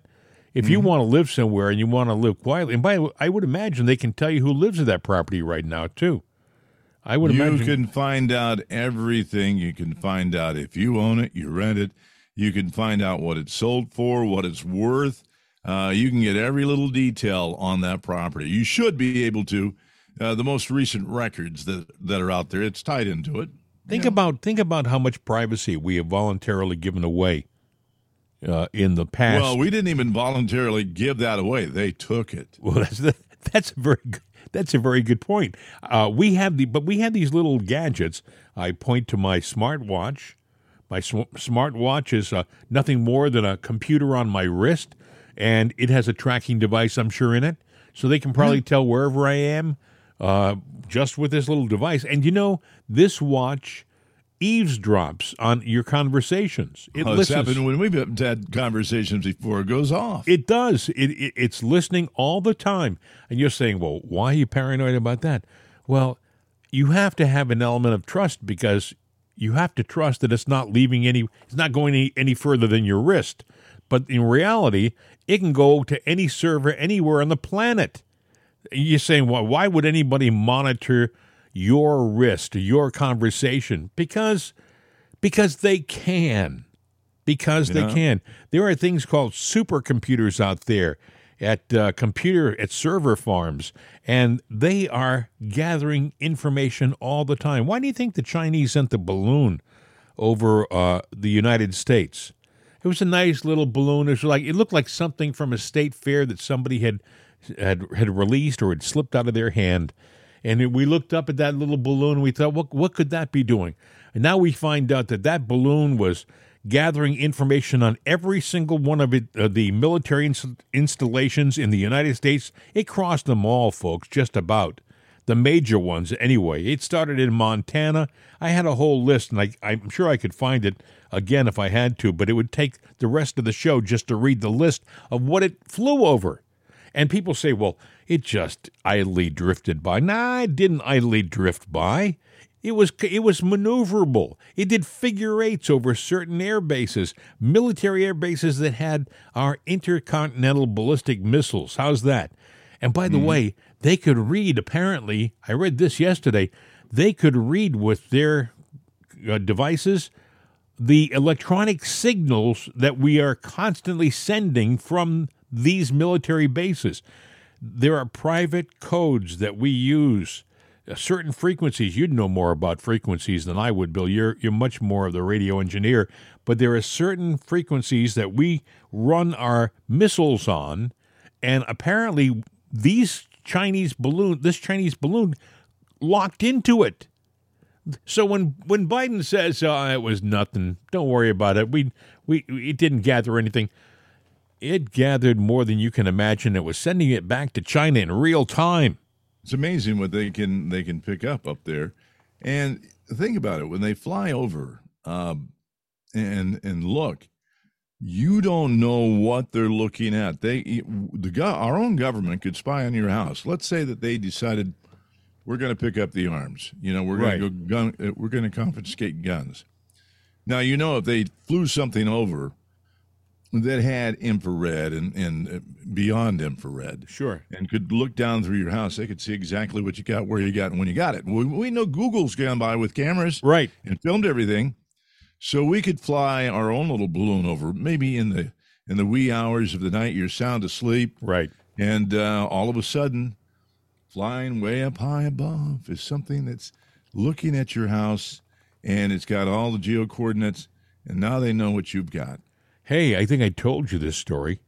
If you want to live somewhere and you want to live quietly, and by the way, I would imagine they can tell you who lives at that property right now too. I would You imagine. You can find out everything. You can find out if you own it, you rent it. You can find out what it's sold for, what it's worth. Uh, you can get every little detail on that property. You should be able to. Uh, the most recent records that that are out there, it's tied into it. Think about think about how much privacy we have voluntarily given away uh, in the past. Well, we didn't even voluntarily give that away. They took it. Well, that's that's a very good, that's a very good point. Uh, we have the but we have these little gadgets. I point to my smartwatch. My sm- smartwatch is uh, nothing more than a computer on my wrist, and it has a tracking device. I'm sure in it, so they can probably tell wherever I am uh, just with this little device. And you know, this watch eavesdrops on your conversations. It Oh, happened when we've had conversations before. It goes off. It does. It, it it's listening all the time, and you're saying, "Well, why are you paranoid about that?" Well, you have to have an element of trust because you have to trust that it's not leaving any, it's not going any, any further than your wrist. But in reality, it can go to any server anywhere on the planet. You're saying, well, why would anybody monitor your wrist, your conversation? Because because they can. Because they Yeah. can. There are things called supercomputers out there at uh, computer at server farms, and they are gathering information all the time. Why do you think the Chinese sent the balloon over uh, the United States? It was a nice little balloon. It was like it looked like something from a state fair that somebody had had had released or had slipped out of their hand. And we looked up at that little balloon and we thought, what what could that be doing? And now we find out that that balloon was gathering information on every single one of it, uh, the military ins- installations in the United States. It crossed them all, folks, just about the major ones anyway. It started in Montana. I had a whole list, and I, I'm sure I could find it again if I had to, but it would take the rest of the show just to read the list of what it flew over. And people say, well, it just idly drifted by. Nah, it didn't idly drift by. It was it was maneuverable. It did figure eights over certain air bases, military air bases that had our intercontinental ballistic missiles. How's that? And by the way, they could read. Apparently, I read this yesterday. They could read with their uh, devices the electronic signals that we are constantly sending from these military bases. There are private codes that we use. Uh, certain frequencies, you'd know more about frequencies than I would, Bill. You're you're much more of the radio engineer, but there are certain frequencies that we run our missiles on, and apparently these Chinese balloon, this Chinese balloon, locked into it. So when when Biden says oh, it was nothing, don't worry about it. We we it didn't gather anything. It gathered more than you can imagine. It was sending it back to China in real time. It's amazing what they can they can pick up up there. And think about it when they fly over um, and and look, you don't know what they're looking at. They the go- our own government could spy on your house. Let's say that they decided we're going to pick up the arms. You know, we're going to go gun. uh, We're going to confiscate guns. Now you know if they flew something over that had infrared and and uh, beyond infrared Sure. and could look down through your house, they could see exactly what you got, where you got, and when you got it. We, we know Google's gone by with cameras Right. and filmed everything, so we could fly our own little balloon over, maybe in the in the wee hours of the night, you're sound asleep, Right. and uh, all of a sudden, flying way up high above is something that's looking at your house, and it's got all the geo coordinates, and now they know what you've got. Hey, I think I told you this story.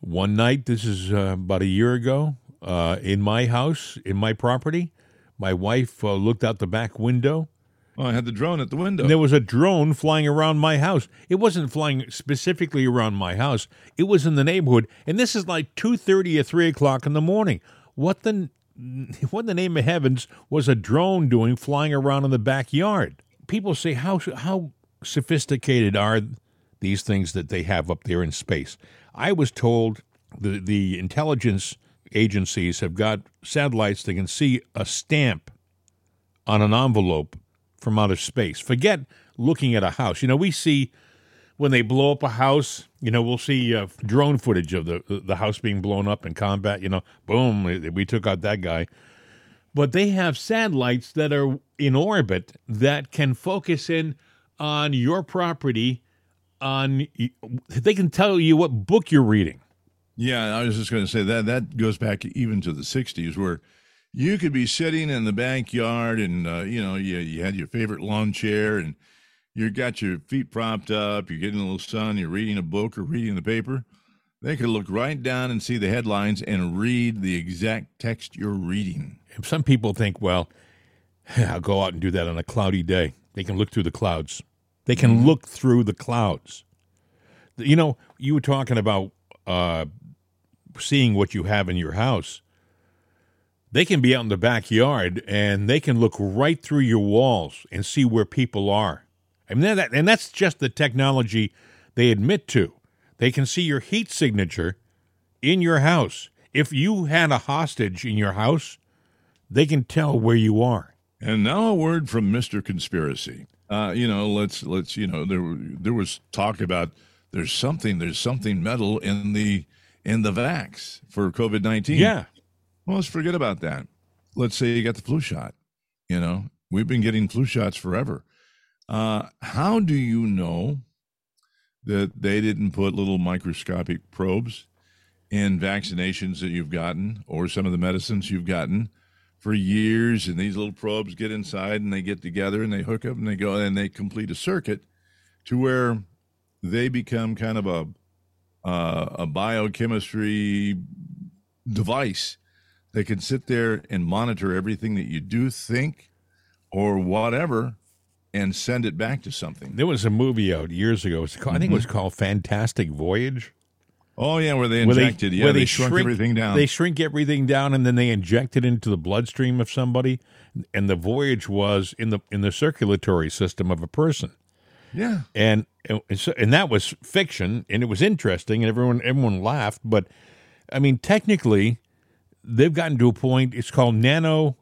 One night, this is uh, about a year ago, uh, in my house, in my property, my wife uh, looked out the back window. Oh, I had the drone at the window. And there was a drone flying around my house. It wasn't flying specifically around my house. It was in the neighborhood, and this is like two thirty or three o'clock in the morning. What the what in the name of heavens was a drone doing flying around in the backyard? People say how how sophisticated are these things that they have up there in space? I was told the the intelligence agencies have got satellites that can see a stamp on an envelope from outer space. Forget looking at a house. You know, we see when they blow up a house, you know, we'll see uh, drone footage of the the house being blown up in combat. You know, boom, we took out that guy. But they have satellites that are in orbit that can focus in on your property. On they can tell you what book you're reading. Yeah, I was just going to say that that goes back even to the '60s, where you could be sitting in the backyard and uh, you know you you had your favorite lawn chair and you got your feet propped up, you're getting a little sun, you're reading a book or reading the paper. They could look right down and see the headlines and read the exact text you're reading. Some people think, well, I'll go out and do that on a cloudy day. They can look through the clouds. They can mm-hmm. look through the clouds. You know, you were talking about uh, seeing what you have in your house. They can be out in the backyard and they can look right through your walls and see where people are. I mean, that, and that's just the technology they admit to. They can see your heat signature in your house. If you had a hostage in your house, they can tell where you are. And now a word from Mr. Conspiracy. Uh, you know, let's let's you know there there was talk about there's something there's something metal in the in the vax for COVID nineteen. Yeah. Well, let's forget about that. Let's say you got the flu shot. You know, we've been getting flu shots forever. Uh, how do you know that they didn't put little microscopic probes in vaccinations that you've gotten or some of the medicines you've gotten for years? And these little probes get inside and they get together and they hook up and they go and they complete a circuit to where they become kind of a uh, a biochemistry device that can sit there and monitor everything that you do, think, or whatever and send it back to something. There was a movie out years ago. Called, mm-hmm. I think it was mm-hmm. called Fantastic Voyage. Oh yeah, where they injected, where they, yeah, where they, they shrunk shrink, everything down. They shrink everything down, and then they inject it into the bloodstream of somebody. And the voyage was in the in the circulatory system of a person. Yeah, and and, so, and that was fiction, and it was interesting, and everyone everyone laughed. But I mean, technically, they've gotten to a point. It's called nano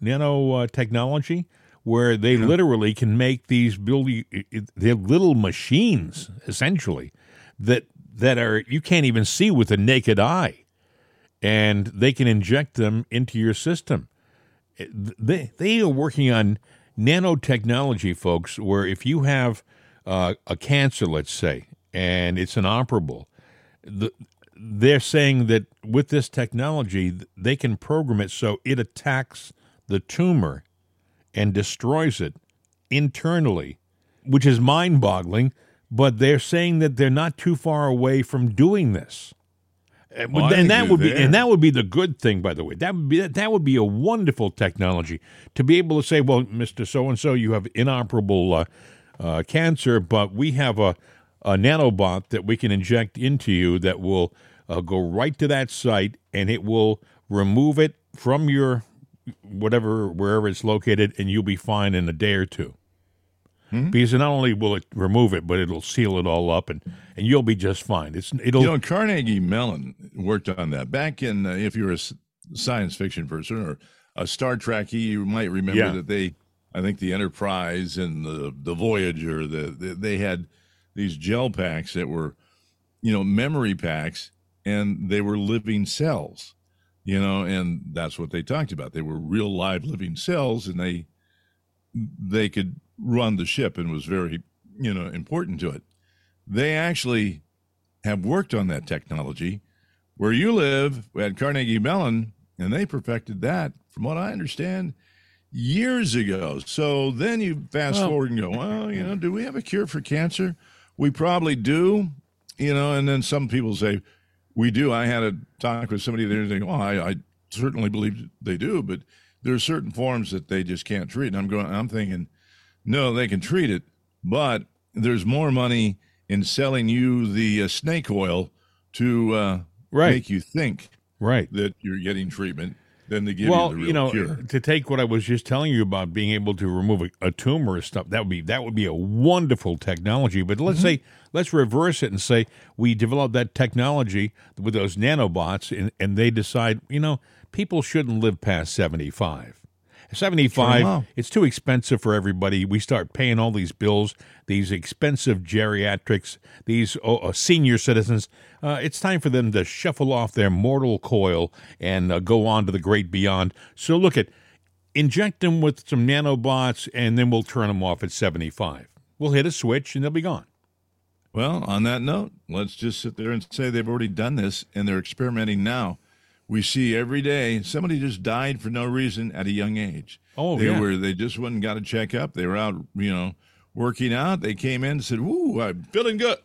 nano uh, technology, where they yeah. literally can make these building they're little machines essentially that that are you can't even see with the naked eye and they can inject them into your system they they are working on nanotechnology folks where if you have uh, a cancer let's say and it's inoperable the, they're saying that with this technology they can program it so it attacks the tumor and destroys it internally, which is mind boggling. But they're saying that they're not too far away from doing this. Well, and that would be and that would be the good thing, by the way. That would be that would be a wonderful technology to be able to say, well, Mister So and So, you have inoperable uh, uh, cancer, but we have a, a nanobot that we can inject into you that will uh, go right to that site and it will remove it from your whatever wherever it's located, and you'll be fine in a day or 2 hmm Because not only will it remove it, but it'll seal it all up, and, and you'll be just fine. It's it'll. You know, Carnegie Mellon worked on that back in. Uh, if you're a science fiction person or a Star Trek, you might remember yeah. that they, I think the Enterprise and the the Voyager, the, the they had these gel packs that were, you know, memory packs, and they were living cells you know, and that's what they talked about. They were real live living cells, and they they could run the ship, and was very you know important to it. They actually have worked on that technology. Where you live at Carnegie Mellon, and they perfected that, from what I understand, years ago. So then you fast well, forward and go, well, you know, do we have a cure for cancer? We probably do, you know, and then some people say, we do. I had a talk with somebody there and they go, oh, I, I certainly believe they do, but there are certain forms that they just can't treat. And I'm going, I'm thinking, no, they can treat it, but there's more money in selling you the uh, snake oil to uh, right. make you think right that you're getting treatment than to give well, you the real you know, cure. to take what I was just telling you about being able to remove a, a tumor or stuff, that would be that would be a wonderful technology. But let's mm-hmm. say let's reverse it and say we develop that technology with those nanobots, and, and they decide, you know, people shouldn't live past seventy five. 75, it's too expensive for everybody. We start paying all these bills, these expensive geriatrics, these oh, uh, senior citizens. Uh, it's time for them to shuffle off their mortal coil and uh, go on to the great beyond. So look at inject them with some nanobots, and then we'll turn them off at 75. We'll hit a switch, and they'll be gone. Well, on that note, let's just sit there and say they've already done this and they're experimenting now. We see every day somebody just died for no reason at a young age. Oh, they yeah. were they just went and got a checkup. They were out, you know, working out. They came in and said, "Woo, I'm feeling good,"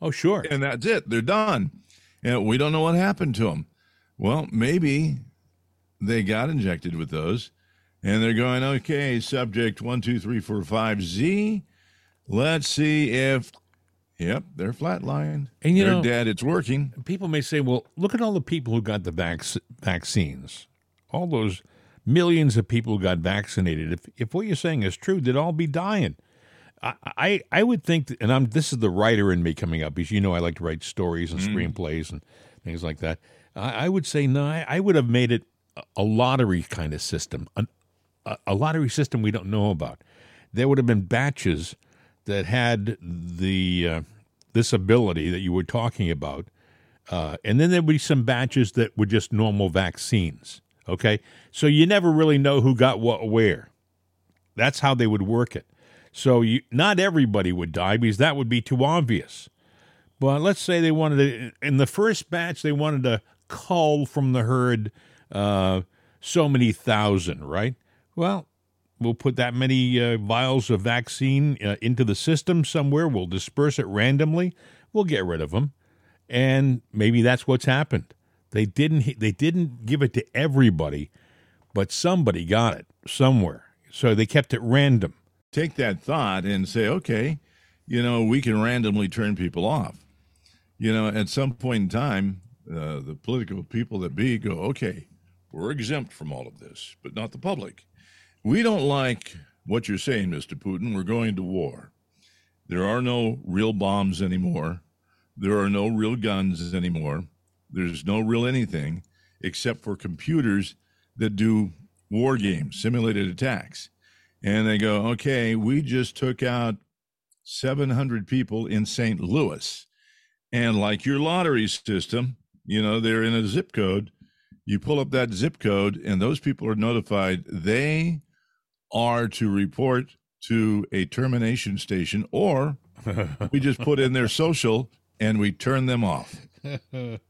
Oh, sure. and that's it. They're done, and we don't know what happened to them. Well, maybe they got injected with those, and they're going, "Okay, subject one, two, three, four, five, Z." Let's see if, yep, they're flatlined. And, you they're know- dead. It's working. people may say, well, look at all the people who got the vac- vaccines. All those millions of people who got vaccinated. If, if what you're saying is true, they'd all be dying. I, I, I would think, that, and I'm this is the writer in me coming up, because you know I like to write stories and screenplays and things like that. I, I would say no. I, I would have made it a, a lottery kind of system, an, a, a lottery system we don't know about. There would have been batches that had the uh, this ability that you were talking about, uh, and then there would be some batches that were just normal vaccines. Okay, so you never really know who got what where. That's how they would work it. So you, not everybody would die because that would be too obvious. But let's say they wanted to, in the first batch, they wanted to cull from the herd uh, so many thousand, right? Well, we'll put that many uh, vials of vaccine uh, into the system somewhere. We'll disperse it randomly. We'll get rid of them, and maybe that's what's happened. They didn't. They didn't give it to everybody, but somebody got it somewhere. So they kept it random. Take that thought and say, okay, you know, we can randomly turn people off. You know, at some point in time, uh, the political people that be go, okay, we're exempt from all of this, but not the public. We don't like what you're saying, Mr. Putin. We're going to war. There are no real bombs anymore. There are no real guns anymore. There's no real anything except for computers that do war games, simulated attacks. And they go, okay, we just took out 700 people in St. Louis. And like your lottery system, you know, they're in a zip code. You pull up that zip code, and those people are notified they are to report to a termination station, or we just put in their social and we turn them off. The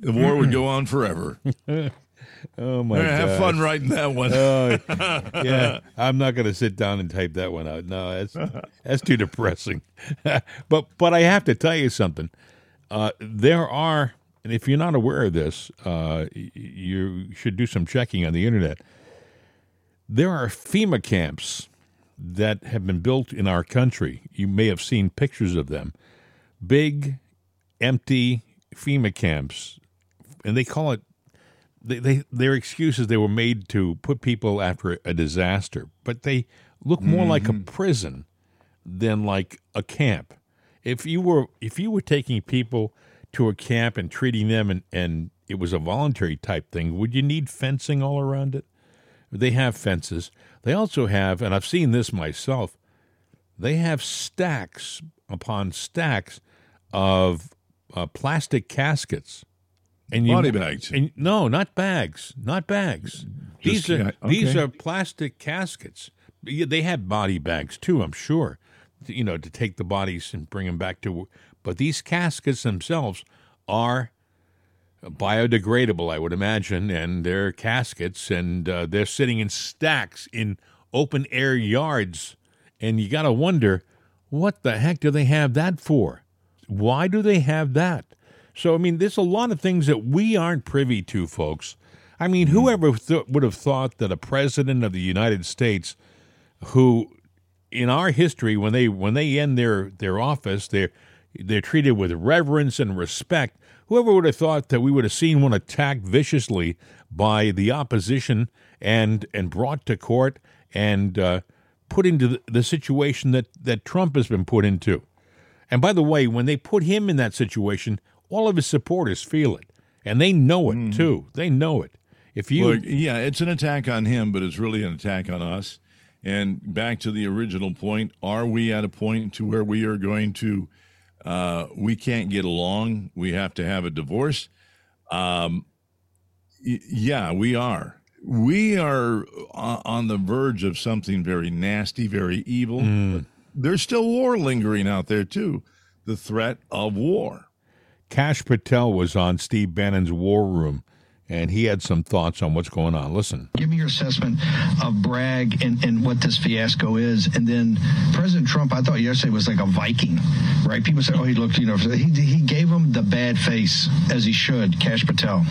war would go on forever. Oh my God. Have fun writing that one. Oh, yeah, I'm not going to sit down and type that one out. No, that's that's too depressing. but but I have to tell you something. Uh, there are, and if you're not aware of this, uh, you should do some checking on the internet. There are FEMA camps that have been built in our country. You may have seen pictures of them. Big, empty FEMA camps, and they call it they, they their excuses they were made to put people after a disaster, but they look more like a mm-hmm. prison than like a camp. If you were if you were taking people to a camp and treating them and, and it was a voluntary type thing, would you need fencing all around it? They have fences. They also have, and I've seen this myself, they have stacks upon stacks of uh, plastic caskets. And Body bags. And, no, not bags. Not bags. Just these are ca- these are plastic caskets. They have body bags too, I'm sure. You know, to take the bodies and bring them back to. But these caskets themselves are biodegradable, I would imagine, and they're caskets, and uh, they're sitting in stacks in open air yards, and you got to wonder, what the heck do they have that for? Why do they have that? So, I mean, there's a lot of things that we aren't privy to, folks. I mean, whoever th- would have thought that a president of the United States, who in our history, when they when they end their their office, they're they're treated with reverence and respect. Whoever would have thought that we would have seen one attacked viciously by the opposition and and brought to court and uh, put into the, the situation that that Trump has been put into. And by the way, when they put him in that situation, all of his supporters feel it, and they know it too. They know it. If you, Look, yeah, it's an attack on him, but it's really an attack on us. And back to the original point: Are we at a point to where we are going to? Uh, we can't get along. We have to have a divorce. Um, y- yeah, we are. We are on the verge of something very nasty, very evil. But there's still war lingering out there too. The threat of war. Kash Patel was on Steve Bannon's War Room, and he had some thoughts on what's going on. Listen. Give me your assessment of Bragg and, and what this fiasco is. And then President Trump, I thought yesterday was like a Viking, right? People said, oh, he looked, you know, he, he gave him the bad face, as he should, Kash Patel.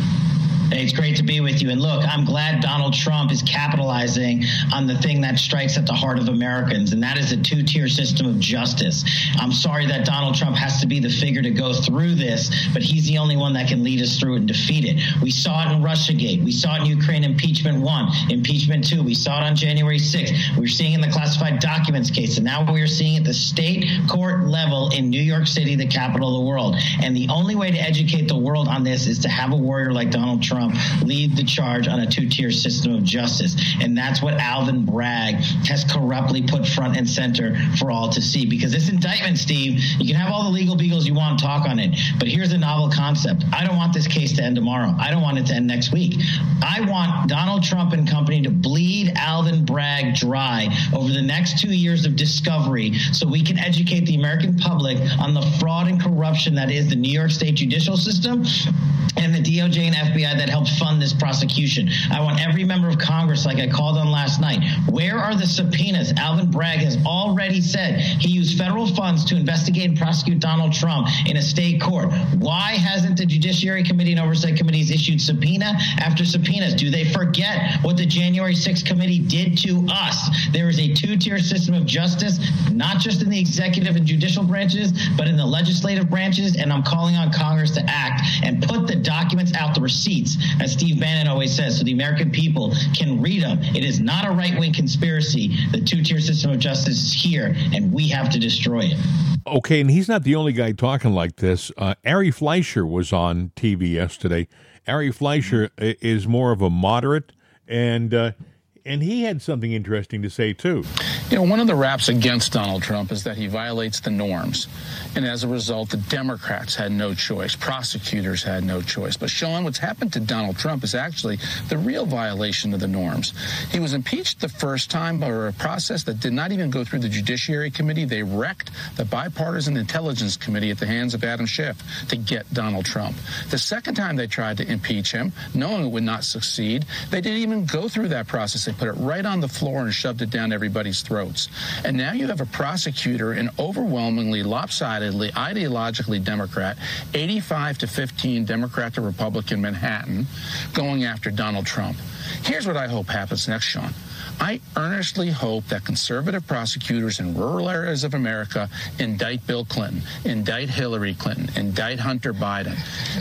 It's great to be with you. And look, I'm glad Donald Trump is capitalizing on the thing that strikes at the heart of Americans, and that is a two tier system of justice. I'm sorry that Donald Trump has to be the figure to go through this, but he's the only one that can lead us through it and defeat it. We saw it in Russiagate. We saw it in Ukraine impeachment one, impeachment two. We saw it on January 6th. We are seeing it in the classified documents case, and now we are seeing it at the state court level in New York City, the capital of the world. And the only way to educate the world on this is to have a warrior like Donald Trump lead the charge on a two tier system of justice. And that's what Alvin Bragg has corruptly put front and center for all to see. Because this indictment, Steve, you can have all the legal beagles you want talk on it, but here's a novel concept. I don't want this case to end tomorrow. I don't want it to end next week. I want Donald Trump and company to bleed Alvin Bragg dry over the next two years of discovery so we can educate the American public on the fraud and corruption that is the New York State judicial system and the DOJ and FBI that helped fund this prosecution. I want every member of Congress, like I called on last night, where are the subpoenas? Alvin Bragg has already said he used federal funds to investigate and prosecute Donald Trump in a state court. Why hasn't the Judiciary Committee and Oversight Committees issued subpoena after subpoenas? Do they forget what the January 6th committee did to us? There is a two tier system of justice, not just in the executive and judicial branches, but in the legislative branches. And I'm calling on Congress to act and put the documents out, the receipts, as Steve Bannon always says, so the American people can read them. It is not a right wing conspiracy. The two tier system of justice is here, and we have to destroy it. Okay, and he's not the only guy talking like this. Uh, Ari Fleischer was on TV yesterday. Ari Fleischer is more of a moderate, and uh, and he had something interesting to say too. You know, one of the raps against Donald Trump is that he violates the norms. And as a result, the Democrats had no choice. Prosecutors had no choice. But Sean, what's happened to Donald Trump is actually the real violation of the norms. He was impeached the first time by a process that did not even go through the Judiciary Committee. They wrecked the Bipartisan Intelligence Committee at the hands of Adam Schiff to get Donald Trump. The second time they tried to impeach him, knowing it would not succeed, they didn't even go through that process. They put it right on the floor and shoved it down everybody's throats. And now you have a prosecutor, an overwhelmingly lopsidedly, ideologically Democrat, 85 to 15 Democrat to Republican Manhattan, going after Donald Trump. Here's what I hope happens next, Sean. I earnestly hope that conservative prosecutors in rural areas of America indict Bill Clinton, indict Hillary Clinton, indict Hunter Biden.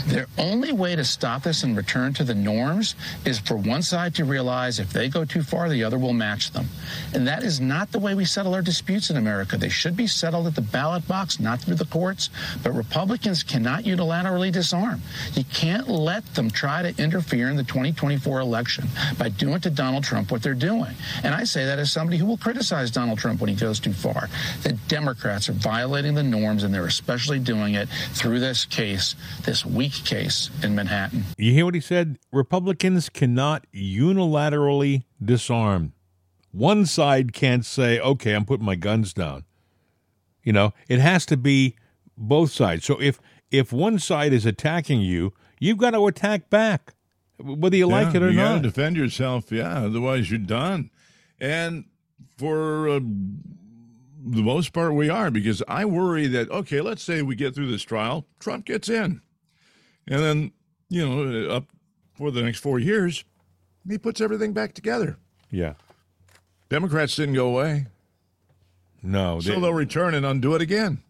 Their only way to stop this and return to the norms is for one side to realize if they go too far, the other will match them. And that is not the way we settle our disputes in America. They should be settled at the ballot box, not through the courts. But Republicans cannot unilaterally disarm. You can't let them try to interfere in the 2024 election by doing to Donald Trump what they're doing. And I say that as somebody who will criticize Donald Trump when he goes too far. The Democrats are violating the norms, and they're especially doing it through this case, this weak case in Manhattan. You hear what he said? Republicans cannot unilaterally disarm. One side can't say, "Okay, I'm putting my guns down." You know, it has to be both sides. So if if one side is attacking you, you've got to attack back, whether you like it or you not. gotta defend yourself. Yeah, otherwise you're done. And for uh, the most part, we are because I worry that okay, let's say we get through this trial, Trump gets in, and then you know up for the next four years, he puts everything back together. yeah. Democrats didn't go away, No, so they'll return and undo it again.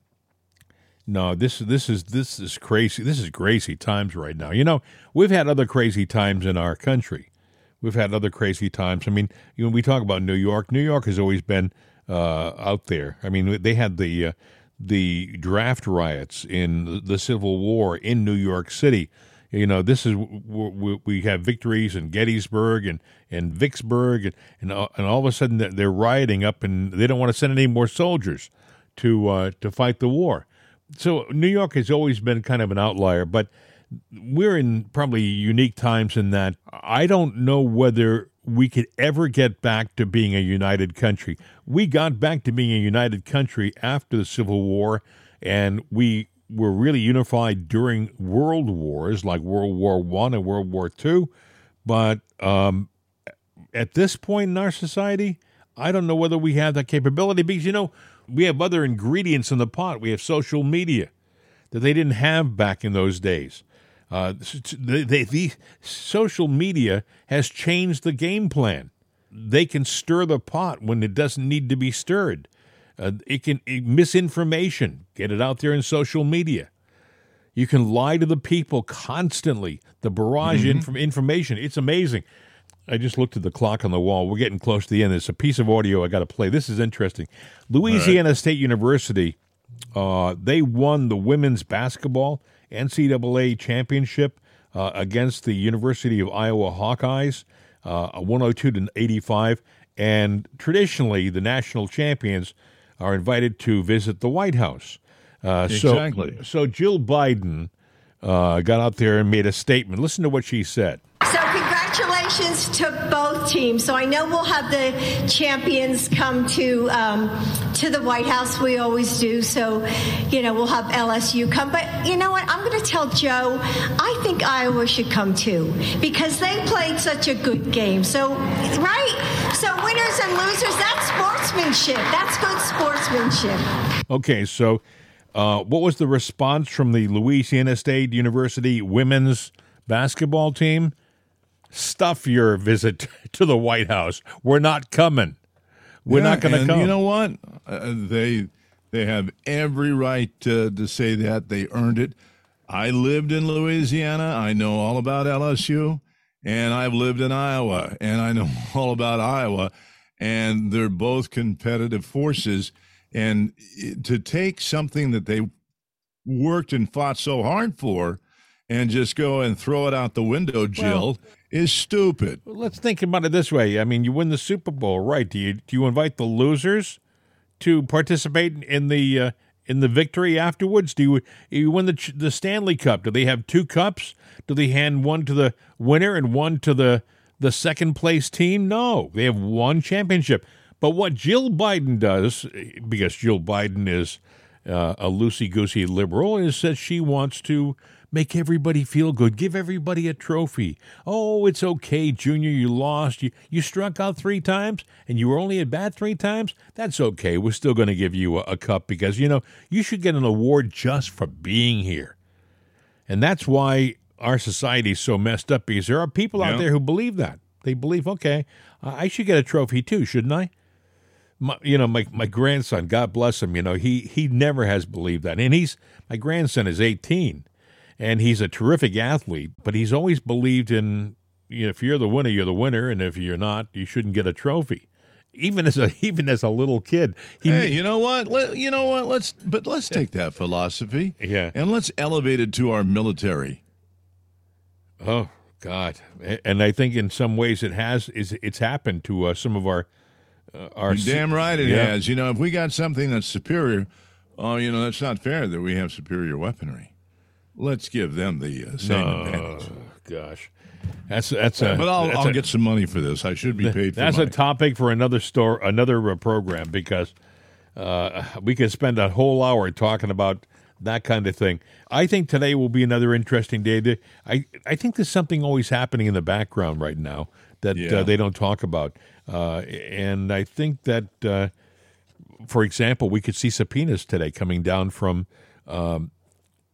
No, this this is this is crazy. This is crazy times right now. You know, we've had other crazy times in our country. We've had other crazy times. I mean, know, we talk about New York. New York has always been uh, out there. I mean, they had the uh, the draft riots in the Civil War in New York City. You know, this is we, have victories in Gettysburg and and Vicksburg, and and, and all of a sudden they're rioting up, and they don't want to send any more soldiers to uh, to fight the war. So New York has always been kind of an outlier, but we're in probably unique times in that I don't know whether we could ever get back to being a united country. We got back to being a united country after the Civil War, and we were really unified during world wars like World War One and World War Two. But um, at this point in our society, I don't know whether we have that capability because you know we have other ingredients in the pot. We have social media that they didn't have back in those days. Uh, the, social media has changed the game plan. They can stir the pot when it doesn't need to be stirred. Uh, it can it, misinformation. Get it out there in social media. You can lie to the people constantly. The barrage mm-hmm. of information. It's amazing. I just looked at the clock on the wall. We're getting close to the end. There's a piece of audio I got to play. This is interesting. Louisiana right. State University, uh, they won the women's basketball NCAA championship uh, against the University of Iowa Hawkeyes, uh, 102 to 85. And traditionally, the national champions are invited to visit the White House. Uh, exactly. So, so Jill Biden uh, got out there and made a statement. Listen to what she said. Congratulations to both teams. So I know we'll have the champions come to um, to the White House. We always do. So, you know, we'll have LSU come. But you know what? I'm going to tell Joe. I think Iowa should come too because they played such a good game. So, right? So winners and losers. That's sportsmanship. That's good sportsmanship. Okay, so. Uh, what was the response from the Louisiana State University women's basketball team? Stuff your visit to the White House. We're not coming. We're yeah, not going to come. You know what? Uh, they they have every right to, to say that they earned it. I lived in Louisiana. I know all about LSU, and I've lived in Iowa, and I know all about Iowa. And they're both competitive forces. And to take something that they worked and fought so hard for and just go and throw it out the window, Jill, well, is stupid. Let's think about it this way. I mean, you win the Super Bowl, right? Do you do you invite the losers to participate in the uh, in the victory afterwards? Do you you win the the Stanley Cup? Do they have two cups? Do they hand one to the winner and one to the the second place team? No, they have one championship. But what Jill Biden does, because Jill Biden is uh, a loosey goosey liberal, is that she wants to Make everybody feel good. Give everybody a trophy. Oh, it's okay, Junior. You lost. You, you struck out three times and you were only at bat three times. That's okay. We're still going to give you a, a cup because, you know, you should get an award just for being here. And that's why our society is so messed up because there are people out there who believe that. They believe, okay, I should get a trophy too, shouldn't I? My, you know, my, my grandson, God bless him, you know, he, he never has believed that. And he's, my grandson is 18 and he's a terrific athlete, but he's always believed in you know, if you're the winner, you're the winner, and if you're not, you shouldn't get a trophy. Even as a even as a little kid, he, hey, you know what? Let, you know what? Let's but let's take that philosophy, yeah, and let's elevate it to our military. Oh God! And I think in some ways it has is it's happened to uh, some of our uh, our. You're damn right, it yeah. has. You know, if we got something that's superior, oh, you know, that's not fair that we have superior weaponry let's give them the uh, same no, advantage. Gosh. That's that's a. But I'll, I'll a, get some money for this. I should be paid. For that. That's a topic for another store, another uh, program because uh, we could spend a whole hour talking about that kind of thing. I think today will be another interesting day. I I think there's something always happening in the background right now that uh, yeah. uh, they don't talk about, uh, and I think that, uh, for example, we could see subpoenas today coming down from. Um,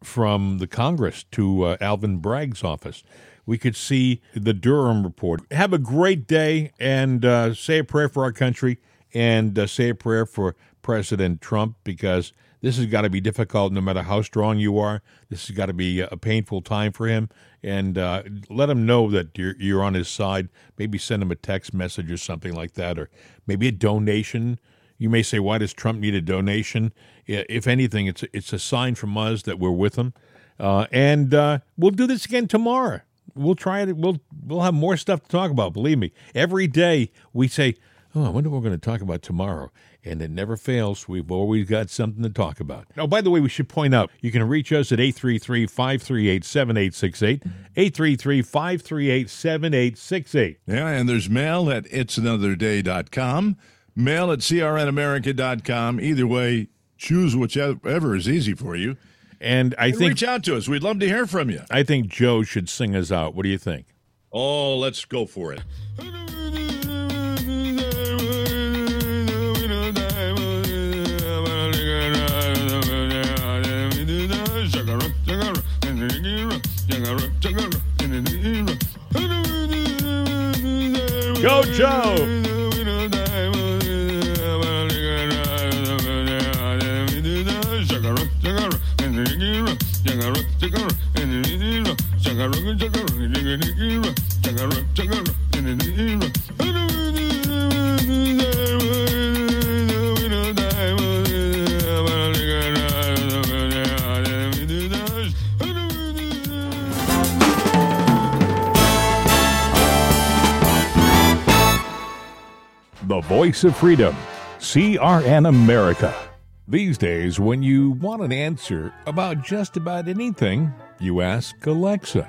from the Congress to uh, Alvin Bragg's office. We could see the Durham report. Have a great day and uh, say a prayer for our country and uh, say a prayer for President Trump because this has got to be difficult no matter how strong you are. This has got to be a painful time for him. And uh, let him know that you're, you're on his side. Maybe send him a text message or something like that, or maybe a donation you may say, why does Trump need a donation? If anything, it's it's a sign from us that we're with them. Uh, and uh, we'll do this again tomorrow. We'll try it. We'll we'll have more stuff to talk about. Believe me. Every day we say, "Oh, I wonder what we're going to talk about tomorrow," and it never fails. We've always got something to talk about. Oh, by the way, we should point out you can reach us at 833-538-7868, 833-538-7868. Yeah, and there's mail at it'sanotherday.com, mail at crnamerica.com. Either way, choose whichever is easy for you. And I And think reach out to us. We'd love to hear from you. I think Joe should sing us out. What do you think? Oh, let's go for it. Go, Joe! The voice of freedom. CRN America. These days, when you want an answer about just about anything, you ask Alexa.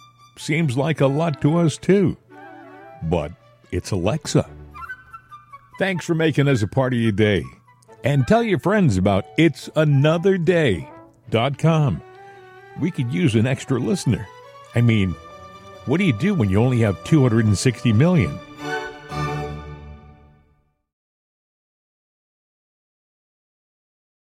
Seems like a lot to us, too. But it's Alexa. Thanks for making us a part of your day. And tell your friends about it'sanotherday.com. We could use an extra listener. I mean, what do you do when you only have 260 million?